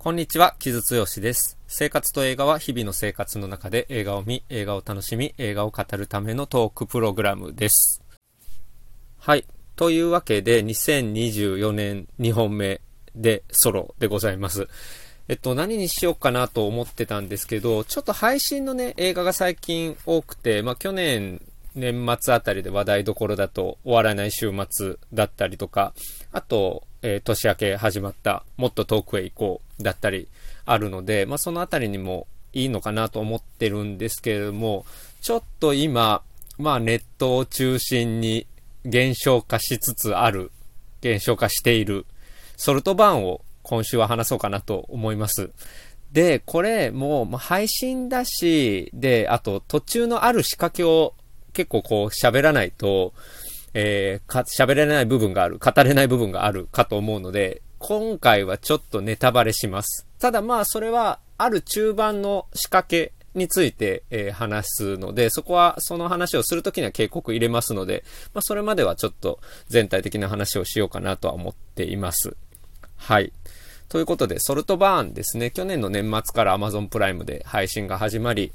こんにちは、木津剛です。生活と映画は日々の生活の中で映画を見、映画を楽しみ、映画を語るためのトークプログラムです。はい。というわけで、2024年2本目でソロでございます。えっと、何にしようかなと思ってたんですけど、ちょっと配信のね、映画が最近多くて、まあ去年年末あたりで話題どころだと、終わらない週末だったりとか、あと、えー、年明け始まった、もっと遠くへ行こうだったりあるので、まあ、そのあたりにもいいのかなと思ってるんですけれども、ちょっと今、まあネットを中心に減少化しつつある、減少化している、ソルトバーンを今週は話そうかなと思います。で、これもう配信だし、で、あと途中のある仕掛けを結構こう喋らないと、えー、か、喋れない部分がある、語れない部分があるかと思うので、今回はちょっとネタバレします。ただまあそれは、ある中盤の仕掛けについて、えー、話すので、そこはその話をするときには警告入れますので、まあそれまではちょっと全体的な話をしようかなとは思っています。はい。ということで、ソルトバーンですね。去年の年末から Amazon プライムで配信が始まり、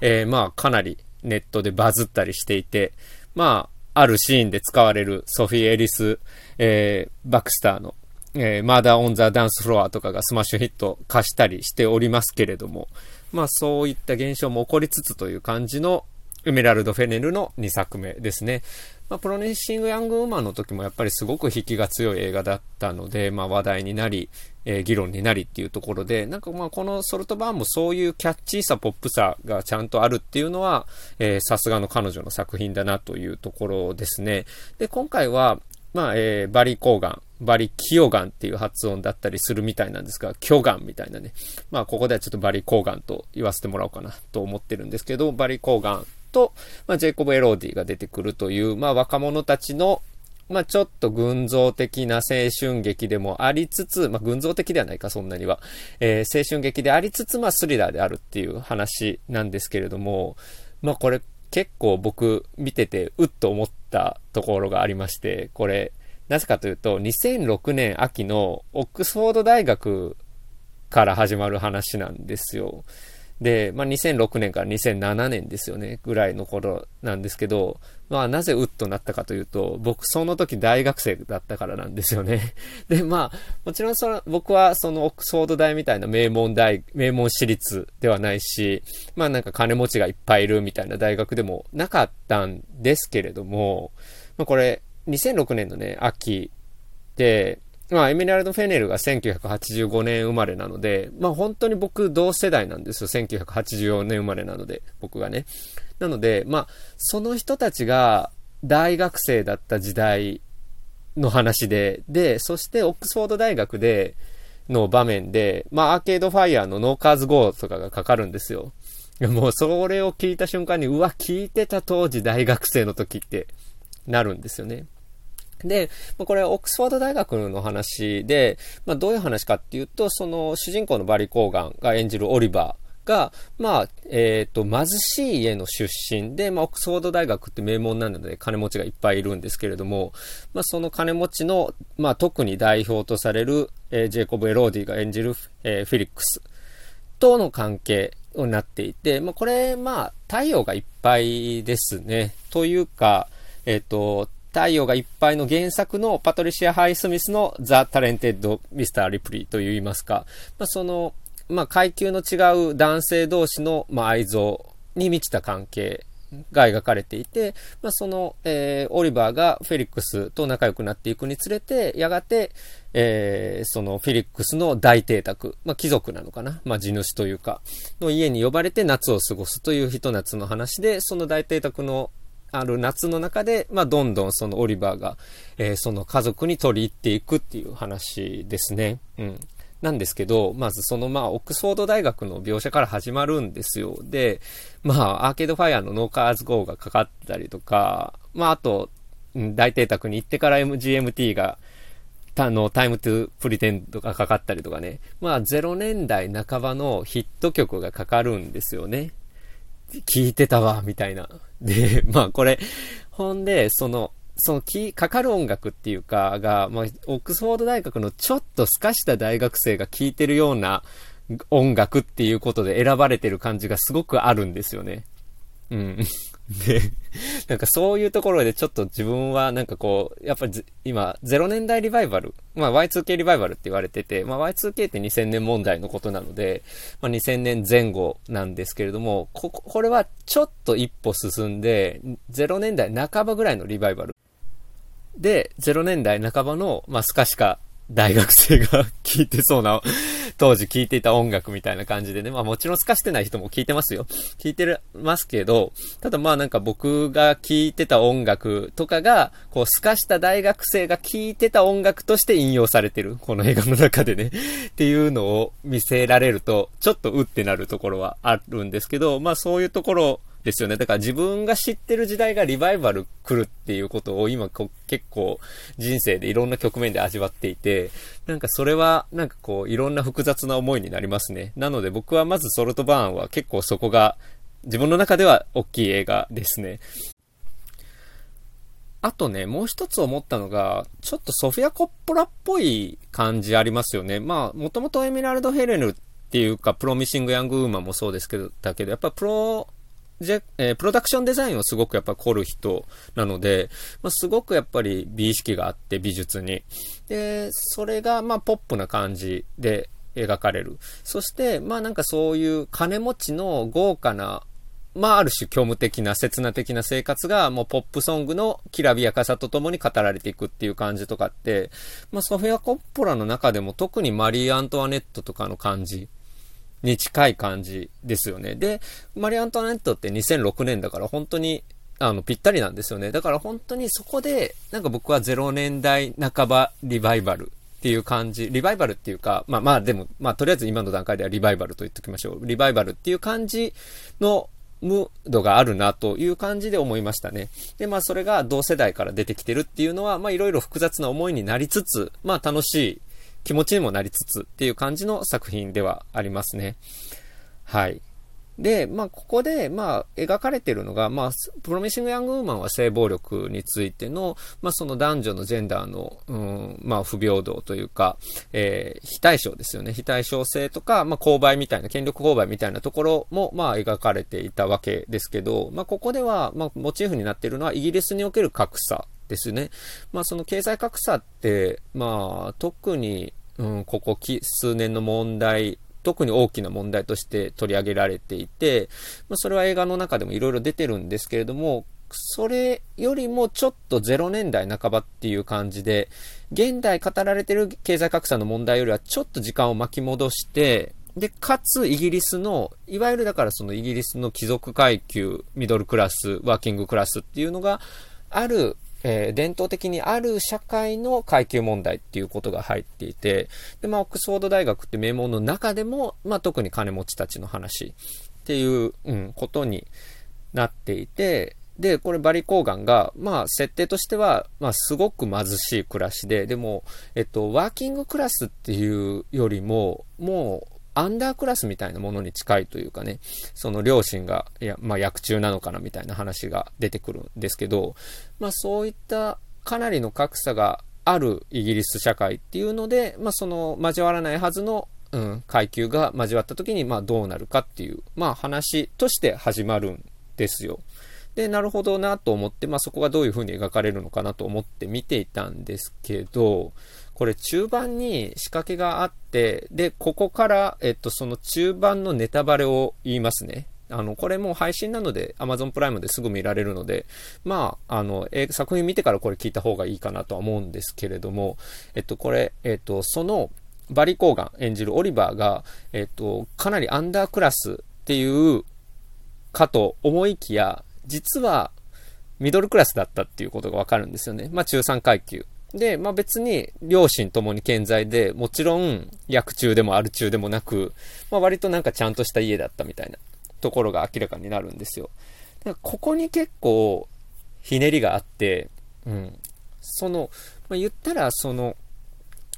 えー、まあかなりネットでバズったりしていて、まあ、あるシーンで使われるソフィー・エリス、えー、バクスターの、えー、 Murder on the Dancefloor とかがスマッシュヒット化したりしておりますけれども、まあそういった現象も起こりつつという感じのエメラルド・フェネルの2作目ですね。まあ、 Promising Young Woman の時もやっぱりすごく引きが強い映画だったので、まあ、話題になり、え、議論になりっていうところで、なんかまあこのソルトバーンもそういうキャッチーさ、ポップさがちゃんとあるっていうのは、えー、さすがの彼女の作品だなというところですね。で、今回は、まあ、えー、バリコーガン、バリキヨガンっていう発音だったりするみたいなんですが、キョガンみたいなね。まあ、ここではちょっとバリコーガンと言わせてもらおうかなと思ってるんですけど、バリコーガンと、まあ、ジェイコブ・エローディが出てくるという、まあ、若者たちの、まあ、ちょっと群像的な青春劇でもありつつ、まあ、群像的ではないか、そんなには。えー、青春劇でありつつ、まあ、スリラーであるっていう話なんですけれども、まあ、これ結構僕見てて、うっと思ったところがありまして、これ、なぜかというと、2006年秋のオックスフォード大学から始まる話なんですよ。で、まあ、2006年から2007年ですよね、ぐらいの頃なんですけど、まあ、なぜウッとなったかというと、僕その時大学生だったからなんですよね。で、まあ、もちろんその、僕はそのオックスフォード大みたいな名門大、名門私立ではないし、まあなんか金持ちがいっぱいいるみたいな大学でもなかったんですけれども、まあこれ、2006年のね、秋で、まあ、エメラルド・フェネルが1985年生まれなので、まあ本当に僕同世代なんですよ。1984年生まれなので、僕がね。なので、まあ、その人たちが大学生だった時代の話で、で、そしてオックスフォード大学で、の場面で、まあ、アーケードファイヤーのノーカーズ GO とかがかかるんですよ。もう、それを聞いた瞬間に、うわ、聞いてた当時大学生の時ってなるんですよね。で、まあ、これはオックスフォード大学の話で、まあ、どういう話かっていうと、その主人公のバリー・コーガンが演じるオリバーが、まあ、えっ、ー、と、貧しい家の出身で、まあ、オックスフォード大学って名門なので金持ちがいっぱいいるんですけれども、まあ、その金持ちの、まあ、特に代表とされる、えー、ジェイコブ・エローディが演じる、えー、フィリックスとの関係になっていて、まあ、これ、まあ、太陽がいっぱいですね。というか、えっ、ー、と、太陽がいっぱいの原作のパトリシア・ハイスミスの The Talented Mr. Ripley といいますか、まあ、その、まあ、階級の違う男性同士の、まあ、愛憎に満ちた関係が描かれていて、まあ、その、えー、オリバーがフェリックスと仲良くなっていくにつれて、やがて、えー、そのフェリックスの大邸宅、まあ、貴族なのかな、まあ、地主というか、の家に呼ばれて夏を過ごすというひと夏の話で、その大邸宅のある夏の中で、まあ、どんどんそのオリバーが、えー、その家族に取り入っていくっていう話ですね。うん。なんですけど、まずそのまあ、オックスフォード大学の描写から始まるんですよ。で、まあ、アーケードファイアのノーカーズ GO がかかったりとか、まあ、あと、大邸宅に行ってから MGMT が、あの、 Time to Pretend がかかったりとかね。まあ、0年代半ばのヒット曲がかかるんですよね。聞いてたわ、みたいな。で、まあこれ、ほんで、その、そのき、かかる音楽っていうか、が、まあ、オックスフォード大学のちょっとスカした大学生が聴いてるような音楽っていうことで選ばれてる感じがすごくあるんですよね。うん。で、なんかそういうところでちょっと自分はなんかこう、やっぱり今、0年代リバイバル、まあ Y2K リバイバルって言われてて、まあ Y2K って2000年問題のことなので、まあ2000年前後なんですけれども、こ、これはちょっと一歩進んで、0年代半ばぐらいのリバイバル。で、0年代半ばの、まあスカシカ大学生が 聴いてそうな、当時聴いていた音楽みたいな感じでね、まあもちろん透かしてない人も聴いてますよ。聴いて、ますけど、ただまあなんか僕が聴いてた音楽とかが、こう透かした大学生が聴いてた音楽として引用されてる。この映画の中でね。っていうのを見せられると、ちょっとうってなるところはあるんですけど、まあそういうところですよね。だから自分が知ってる時代がリバイバル来るっていうことを今結構人生でいろんな局面で味わっていて、なんかそれはなんかこういろんな複雑な思いになりますね。なので僕はまずソルトバーンは結構そこが自分の中では大きい映画ですね。あとね、もう一つ思ったのが、ちょっとソフィア・コッポラっぽい感じありますよね。まあ、もともとエメラルド・ヘレヌっていうか、プロミシング・ヤング・ウーマンもそうですけど、だけど、やっぱプロじゃ、えー、プロダクションデザインをすごくやっぱ凝る人なので、まあ、すごくやっぱり美意識があって美術に。で、それがまあポップな感じで描かれる。そして、まあなんかそういう金持ちの豪華なまあ、ある種虚無的な、刹那的な生活が、もうポップソングのきらびやかさとともに語られていくっていう感じとかって、まあ、ソフィア・コッポラの中でも特にマリー・アントワネットとかの感じに近い感じですよね。で、マリアントワネットって2006年だから本当にあの、ぴったりなんですよね。だから本当にそこで、なんか僕は0年代半ばリバイバルっていう感じ、リバイバルっていうか、まあまあでも、まあとりあえず今の段階ではリバイバルと言っておきましょう。リバイバルっていう感じのムードがあるなという感じで思いましたね。で、まあそれが同世代から出てきてるっていうのは、まあいろいろ複雑な思いになりつつ、まあ楽しい気持ちにもなりつつっていう感じの作品ではありますね。はい。で、まあ、ここで、まあ、描かれてるのが、まあ、プロミシング・ヤング・ウーマンは性暴力についての、まあ、その男女のジェンダーの、うん、まあ、不平等というか、えー、非対称ですよね。非対称性とか、まあ、勾配みたいな、権力勾配みたいなところも、まあ、描かれていたわけですけど、まあ、ここでは、まあ、モチーフになっているのは、イギリスにおける格差ですね。まあ、その経済格差って、まあ、特に、うん、ここ数年の問題、特に大きな問題として取り上げられていて、まあ、それは映画の中でもいろいろ出てるんですけれども、それよりもちょっと0年代半ばっていう感じで、現代語られてる経済格差の問題よりはちょっと時間を巻き戻して、で、かつイギリスの、いわゆるだからそのイギリスの貴族階級、ミドルクラス、ワーキングクラスっていうのがあるえー、伝統的にある社会の階級問題っていうことが入っていて、で、まあ、オックスフォード大学って名門の中でも、まあ、特に金持ちたちの話っていう、うん、ことになっていて、で、これバリコーガンが、まあ、設定としては、まあ、すごく貧しい暮らしで、でも、えっと、ワーキングクラスっていうよりも、もう、アンダークラスみたいなものに近いというかね、その両親が、いや、まあ、役中なのかなみたいな話が出てくるんですけど、まあ、そういったかなりの格差があるイギリス社会っていうので、まあ、その交わらないはずの、うん、階級が交わった時に、まあ、どうなるかっていう、まあ、話として始まるんですよ。で、なるほどなと思って、まあ、そこがどういう風に描かれるのかなと思って見ていたんですけど、これ中盤に仕掛けがあって、で、ここから、えっと、その中盤のネタバレを言いますね。あの、これもう配信なので Amazon プライムですぐ見られるので、まあ、あの、え作品見てからこれ聞いた方がいいかなとは思うんですけれども、えっと、これ、えっと、その、バリ・コーガン演じるオリバーが、えっと、かなりアンダークラスっていうかと思いきや、実はミドルクラスだったっていうことがわかるんですよね。まあ中3階級。で、まあ別に両親ともに健在で、もちろん役中でもある中でもなく、まあ割となんかちゃんとした家だったみたいなところが明らかになるんですよ。だからここに結構ひねりがあって、うん。その、まあ、言ったらその、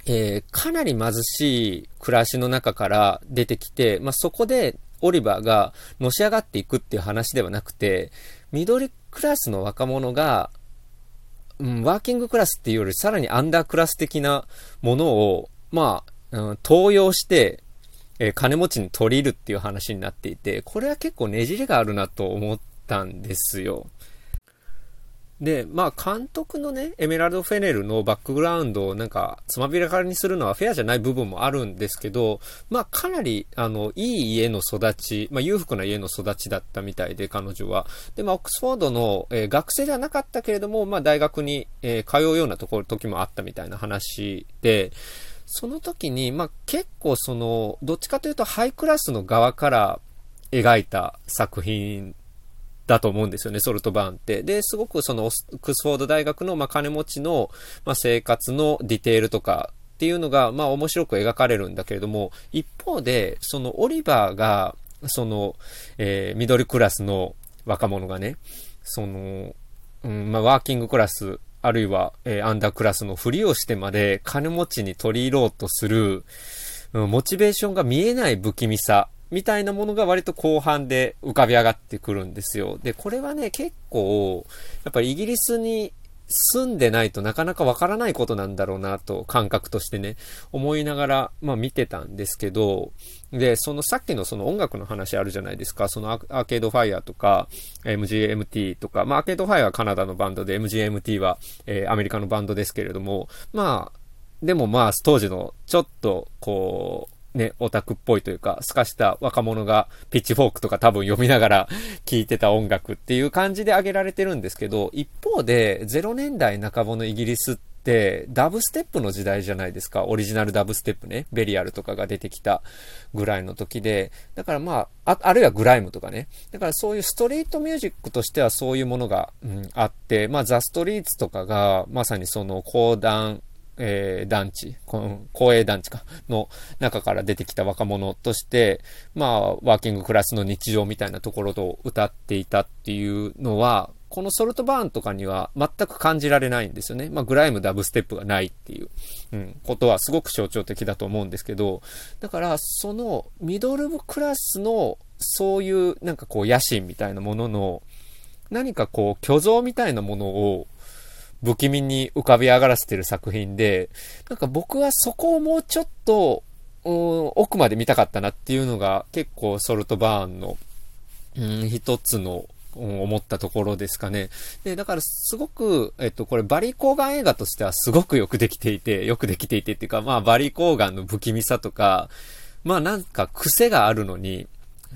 えー、かなり貧しい暮らしの中から出てきて、まあ、そこでオリバーがのし上がっていくっていう話ではなくて、緑クラスの若者が、うん、ワーキングクラスっていうよりさらにアンダークラス的なものを、まあ、うん、登用して、えー、金持ちに取り入るっていう話になっていて、これは結構ねじれがあるなと思ったんですよ。で、まあ監督のね、エメラルド・フェネルのバックグラウンドをなんかつまびらかにするのはフェアじゃない部分もあるんですけど、まあかなり、あの、いい家の育ち、まあ裕福な家の育ちだったみたいで、彼女は。で、まあオックスフォードの、えー、学生ではなかったけれども、まあ大学に、えー、通うようなところ、時もあったみたいな話で、その時に、まあ結構その、どっちかというとハイクラスの側から描いた作品だと思うんですよね、ソルトバーンって。で、すごくそのオックスフォード大学の、まあ、金持ちの、まあ、生活のディテールとかっていうのが、まあ、面白く描かれるんだけれども、一方で、そのオリバーが、その、えー、ミドルクラスの若者がね、その、うん、まあ、ワーキングクラス、あるいは、えー、アンダークラスのふりをしてまで金持ちに取り入ろうとする、うん、モチベーションが見えない不気味さみたいなものが割と後半で浮かび上がってくるんですよ。で、これはね、結構、やっぱりイギリスに住んでないとなかなかわからないことなんだろうなと、感覚としてね、思いながら、まあ見てたんですけど、で、そのさっきのその音楽の話あるじゃないですか、そのアーケードファイアとか、MGMT とか、まあアーケードファイアはカナダのバンドで、MGMT は、えー、アメリカのバンドですけれども、まあ、でもまあ当時のちょっとこう、ね、オタクっぽいというか、透かした若者がピッチフォークとか多分読みながら聴いてた音楽っていう感じで挙げられてるんですけど、一方で0年代半ばのイギリスってダブステップの時代じゃないですか。オリジナルダブステップね。ベリアルとかが出てきたぐらいの時で。だからまあ、ああるいはグライムとかね。だからそういうストリートミュージックとしてはそういうものが、うん、あって、まあザ・ストリートとかがまさにその講談、えー、団地、公営団地か、の中から出てきた若者として、まあ、ワーキングクラスの日常みたいなところと歌っていたっていうのは、このソルトバーンとかには全く感じられないんですよね。まあ、グライムダブステップがないっていう、うん、ことはすごく象徴的だと思うんですけど、だから、そのミドルクラスのそういうなんかこう野心みたいなものの、何かこう虚像みたいなものを不気味に浮かび上がらせてる作品で、なんか僕はそこをもうちょっと、奥まで見たかったなっていうのが結構ソルトバーンの、うん、一つの思ったところですかね。で、だからすごく、えっと、これバリー・コーガン映画としてはすごくよくできていて、よくできていてっていうか、まあバリー・コーガンの不気味さとか、まあなんか癖があるのに、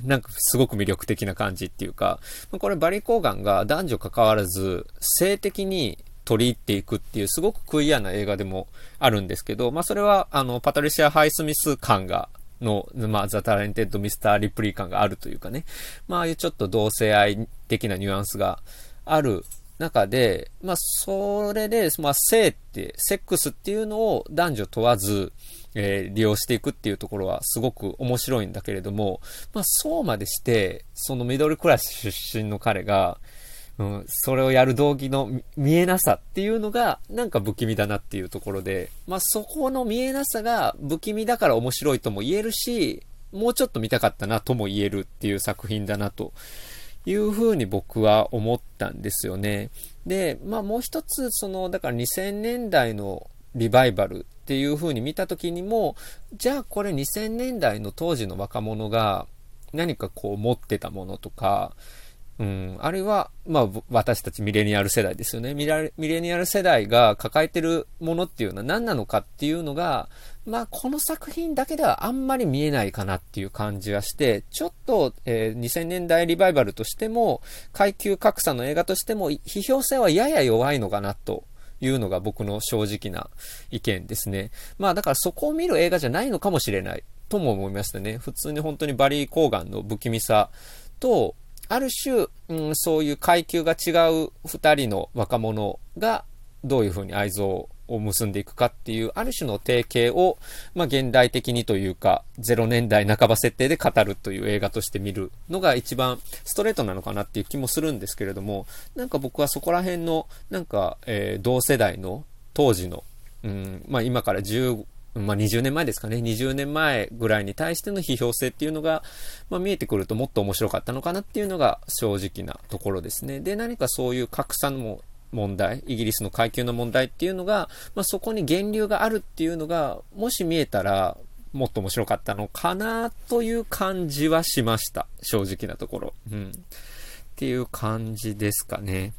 なんかすごく魅力的な感じっていうか、これバリー・コーガンが男女関わらず性的に取り入っていくっていうすごくクイアな映画でもあるんですけど、まあそれはあのパトリシア・ハイスミス感がの、まあ、 The Talented Mr. Ripley 感があるというかね、まあ、ああいうちょっと同性愛的なニュアンスがある中で、まあ、それで、まあ、性って、セックスっていうのを男女問わず、えー、利用していくっていうところはすごく面白いんだけれども、まあ、そうまでして、そのミドルクラス出身の彼が、うん、それをやる動機の見えなさっていうのが、なんか不気味だなっていうところで、まあそこの見えなさが不気味だから面白いとも言えるし、もうちょっと見たかったなとも言えるっていう作品だなというふうに僕は思ったんですよね。で、まあもう一つ、その、だから2000年代のリバイバルっていうふうに見た時にも、じゃあこれ2000年代の当時の若者が何かこう持ってたものとか、うん。あるいは、まあ、私たちミレニアル世代ですよね。ミレニアル世代が抱えてるものっていうのは何なのかっていうのが、まあ、この作品だけではあんまり見えないかなっていう感じがして、ちょっと、えー、2000年代リバイバルとしても、階級格差の映画としても、批評性はやや弱いのかなと。いうのが僕の正直な意見ですね。まあだからそこを見る映画じゃないのかもしれないとも思いましたね。普通に本当にバリー・コーガンの不気味さと、ある種、うん、そういう階級が違う二人の若者がどういうふうに愛憎を結んでいくかっていう、ある種の提携を、まあ、現代的にというか、0年代半ば設定で語るという映画として見るのが一番ストレートなのかなっていう気もするんですけれども、なんか僕はそこら辺の、なんか、えー、同世代の当時の、うん、まあ今から10、まあ、20年前ですかね、20年前ぐらいに対しての批評性っていうのが、まあ、見えてくるともっと面白かったのかなっていうのが正直なところですね。で、何かそういう格差も問題、イギリスの階級の問題っていうのが、まあ、そこに源流があるっていうのが、もし見えたら、もっと面白かったのかなという感じはしました。正直なところ。うん。っていう感じですかね。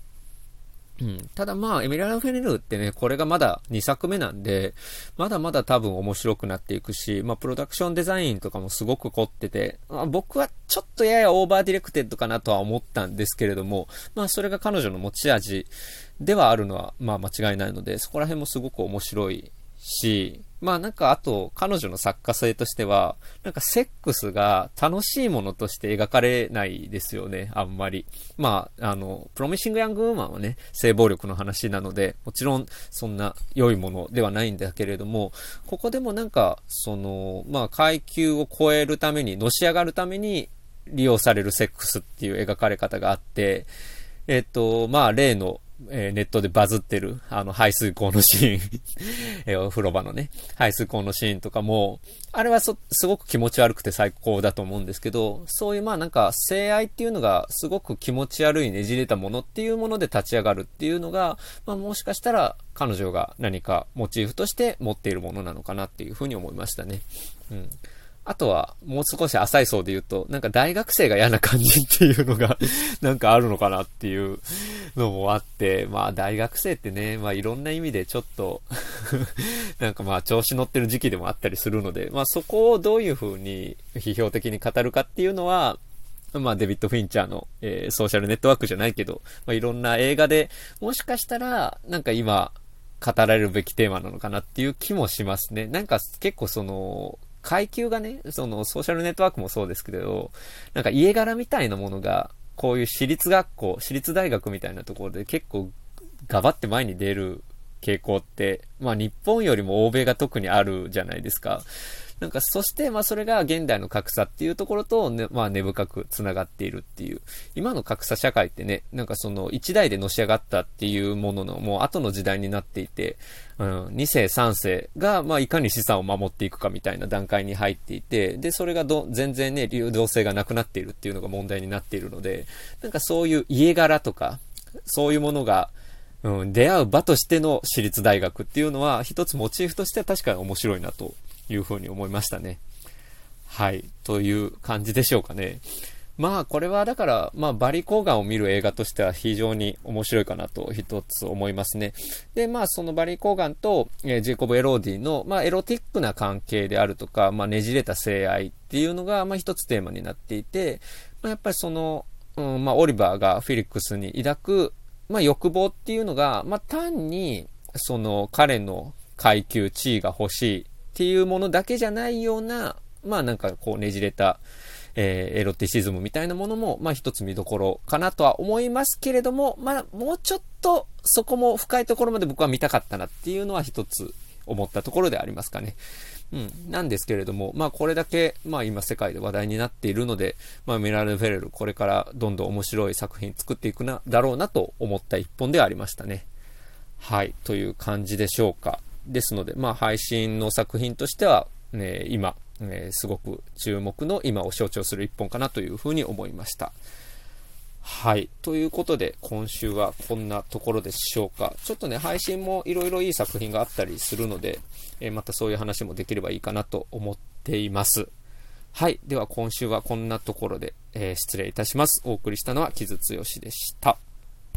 うん。ただまあ、エメラルド・フェネルってね、これがまだ2作目なんで、まだまだ多分面白くなっていくし、まあ、プロダクションデザインとかもすごく凝ってて、まあ、僕はちょっとやや over-directed かなとは思ったんですけれども、まあ、それが彼女の持ち味ではあるのは、まあ、間違いないので、そこら辺もすごく面白いし、まあなんかあと彼女の作家性としては、なんかセックスが楽しいものとして描かれないですよね、あんまり。まあ、あの、プロミシング・ヤング・ウーマンはね、性暴力の話なので、もちろんそんな良いものではないんだけれども、ここでもなんか、その、まあ階級を超えるために、のし上がるために利用されるセックスっていう描かれ方があって、えっと、まあ例のえー、ネットでバズってる、あの、排水口のシーン えー、お風呂場のね、排水口のシーンとかも、あれはそすごく気持ち悪くて最高だと思うんですけど、そういうまあなんか、性愛っていうのがすごく気持ち悪いねじれたものっていうもので立ち上がるっていうのが、まあもしかしたら彼女が何かモチーフとして持っているものなのかなっていうふうに思いましたね。うん。あとは、もう少し浅い層で言うと、なんか大学生が嫌な感じっていうのが なんかあるのかなっていうのもあって、まあ大学生ってね、まあいろんな意味でちょっと なんかまあ調子乗ってる時期でもあったりするので、まあそこをどういう風に批評的に語るかっていうのは、まあデビッド・フィンチャーの、えー、ソーシャルネットワークじゃないけど、まあいろんな映画で、もしかしたら、なんか今、語られるべきテーマなのかなっていう気もしますね。なんか結構その、階級がね、そのソーシャルネットワークもそうですけど、なんか家柄みたいなものが、こういう私立学校、私立大学みたいなところで結構ガバって前に出る傾向って、まあ日本よりも欧米が特にあるじゃないですか。なんか、そして、まあ、それが現代の格差っていうところと、ね、まあ、根深く繋がっているっていう。今の格差社会ってね、なんかその、一代でのし上がったっていうものの、もう後の時代になっていて、うん、二世三世が、まあ、いかに資産を守っていくかみたいな段階に入っていて、で、それがど、全然ね、流動性がなくなっているっていうのが問題になっているので、なんかそういう家柄とか、そういうものが、うん、出会う場としての私立大学っていうのは、一つモチーフとしては確かに面白いなというふうに思いましたね。はい。という感じでしょうかね。まあ、これはだから、まあ、バリー・コーガンを見る映画としては非常に面白いかなと一つ思いますね。で、まあ、そのバリー・コーガンと、えー、ジェイコブ・エロルディの、まあ、エロティックな関係であるとか、まあ、ねじれた性愛っていうのが、まあ、一つテーマになっていて、まあ、やっぱりその、うん、まあ、オリバーがフィリックスに抱く、まあ、欲望っていうのが、まあ、単に、その、彼の階級、地位が欲しいっていうものだけじゃないような、まあなんかこうねじれた、えー、エロティシズムみたいなものも、まあ一つ見どころかなとは思いますけれども、まあもうちょっとそこも深いところまで僕は見たかったなっていうのは一つ思ったところでありますかね。うん。なんですけれども、まあこれだけ、まあ今世界で話題になっているので、まあミラル・フェレル、これからどんどん面白い作品作っていくな、だろうなと思った一本ではありましたね。はい。という感じでしょうか。ですので、まあ、配信の作品としては、ね、今、えー、すごく注目の今を象徴する一本かなというふうに思いました。はい。ということで、今週はこんなところでしょうか。ちょっとね、配信もいろいろいい作品があったりするので、えー、またそういう話もできればいいかなと思っています。はい。では今週はこんなところで、えー、失礼いたします。お送りしたのは木津剛でした。